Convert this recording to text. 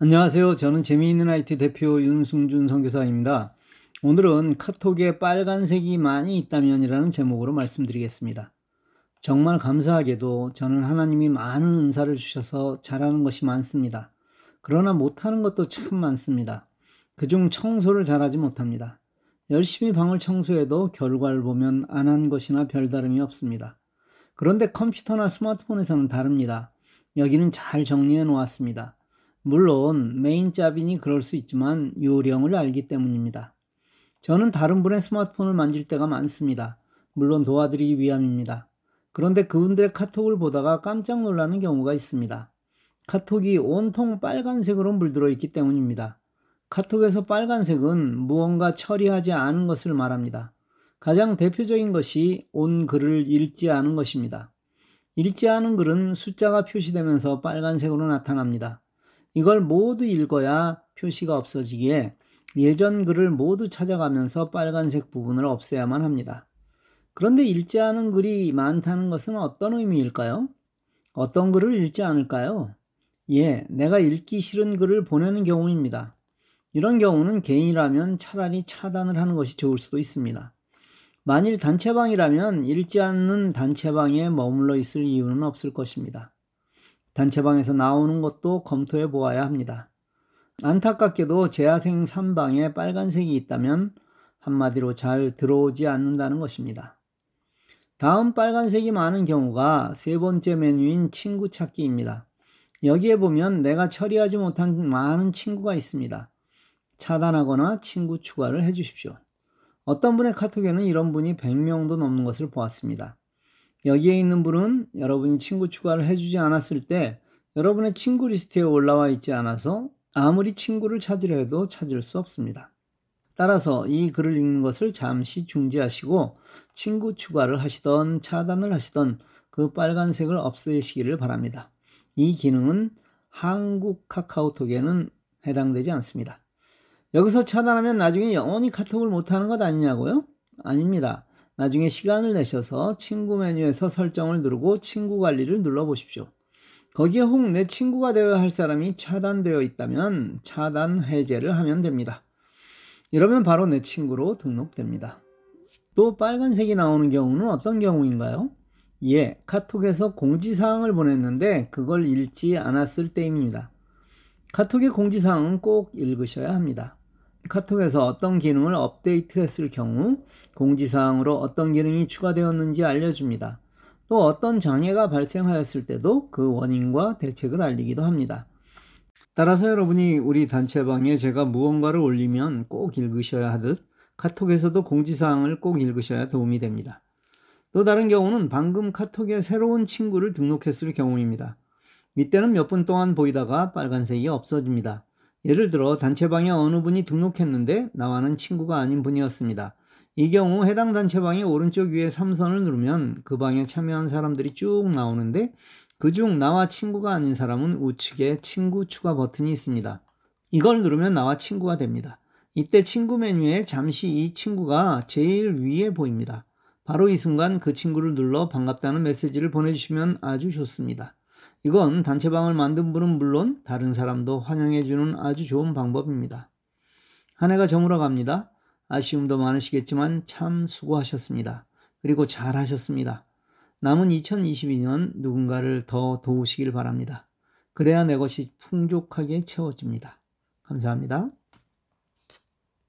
안녕하세요. 저는 재미있는 IT 대표 윤승준 선교사입니다. 오늘은 카톡에 빨간색이 많이 있다면이라는 제목으로 말씀드리겠습니다. 정말 감사하게도 저는 하나님이 많은 은사를 주셔서 잘하는 것이 많습니다. 그러나 못하는 것도 참 많습니다. 그중 청소를 잘하지 못합니다. 열심히 방을 청소해도 결과를 보면 안 한 것이나 별다름이 없습니다. 그런데 컴퓨터나 스마트폰에서는 다릅니다. 여기는 잘 정리해 놓았습니다. 물론 메인 짭이니 그럴 수 있지만 요령을 알기 때문입니다. 저는 다른 분의 스마트폰을 만질 때가 많습니다. 물론 도와드리기 위함입니다. 그런데 그분들의 카톡을 보다가 깜짝 놀라는 경우가 있습니다. 카톡이 온통 빨간색으로 물들어 있기 때문입니다. 카톡에서 빨간색은 무언가 처리하지 않은 것을 말합니다. 가장 대표적인 것이 온 글을 읽지 않은 것입니다. 읽지 않은 글은 숫자가 표시되면서 빨간색으로 나타납니다. 이걸 모두 읽어야 표시가 없어지기에 예전 글을 모두 찾아가면서 빨간색 부분을 없애야만 합니다. 그런데 읽지 않은 글이 많다는 것은 어떤 의미일까요? 어떤 글을 읽지 않을까요? 예, 내가 읽기 싫은 글을 보내는 경우입니다. 이런 경우는 개인이라면 차라리 차단을 하는 것이 좋을 수도 있습니다. 만일 단체방이라면 읽지 않는 단체방에 머물러 있을 이유는 없을 것입니다. 단체방에서 나오는 것도 검토해 보아야 합니다. 안타깝게도 재하생 3방에 빨간색이 있다면 한마디로 잘 들어오지 않는다는 것입니다. 다음 빨간색이 많은 경우가 세 번째 메뉴인 친구 찾기입니다. 여기에 보면 내가 처리하지 못한 많은 친구가 있습니다. 차단하거나 친구 추가를 해 주십시오. 어떤 분의 카톡에는 이런 분이 100명도 넘는 것을 보았습니다. 여기에 있는 분은 여러분이 친구 추가를 해주지 않았을 때 여러분의 친구 리스트에 올라와 있지 않아서 아무리 친구를 찾으려 해도 찾을 수 없습니다. 따라서 이 글을 읽는 것을 잠시 중지하시고 친구 추가를 하시던 차단을 하시던 그 빨간색을 없애시기를 바랍니다. 이 기능은 한국 카카오톡에는 해당되지 않습니다. 여기서 차단하면 나중에 영원히 카톡을 못하는 것 아니냐고요? 아닙니다. 나중에 시간을 내셔서 친구 메뉴에서 설정을 누르고 친구 관리를 눌러 보십시오. 거기에 혹 내 친구가 되어야 할 사람이 차단되어 있다면 차단 해제를 하면 됩니다. 이러면 바로 내 친구로 등록됩니다. 또 빨간색이 나오는 경우는 어떤 경우인가요? 예, 카톡에서 공지사항을 보냈는데 그걸 읽지 않았을 때입니다. 카톡의 공지사항은 꼭 읽으셔야 합니다. 카톡에서 어떤 기능을 업데이트했을 경우 공지사항으로 어떤 기능이 추가되었는지 알려줍니다. 또 어떤 장애가 발생하였을 때도 그 원인과 대책을 알리기도 합니다. 따라서 여러분이 우리 단체방에 제가 무언가를 올리면 꼭 읽으셔야 하듯 카톡에서도 공지사항을 꼭 읽으셔야 도움이 됩니다. 또 다른 경우는 방금 카톡에 새로운 친구를 등록했을 경우입니다. 밑에는 몇 분 동안 보이다가 빨간색이 없어집니다. 예를 들어 단체방에 어느 분이 등록했는데 나와는 친구가 아닌 분이었습니다. 이 경우 해당 단체방의 오른쪽 위에 삼선을 누르면 그 방에 참여한 사람들이 쭉 나오는데 그중 나와 친구가 아닌 사람은 우측에 친구 추가 버튼이 있습니다. 이걸 누르면 나와 친구가 됩니다. 이때 친구 메뉴에 잠시 이 친구가 제일 위에 보입니다. 바로 이 순간 그 친구를 눌러 반갑다는 메시지를 보내주시면 아주 좋습니다. 이건 단체방을 만든 분은 물론 다른 사람도 환영해주는 아주 좋은 방법입니다. 한 해가 저물어 갑니다. 아쉬움도 많으시겠지만 참 수고하셨습니다. 그리고 잘 하셨습니다. 남은 2022년 누군가를 더 도우시길 바랍니다. 그래야 내 것이 풍족하게 채워집니다. 감사합니다.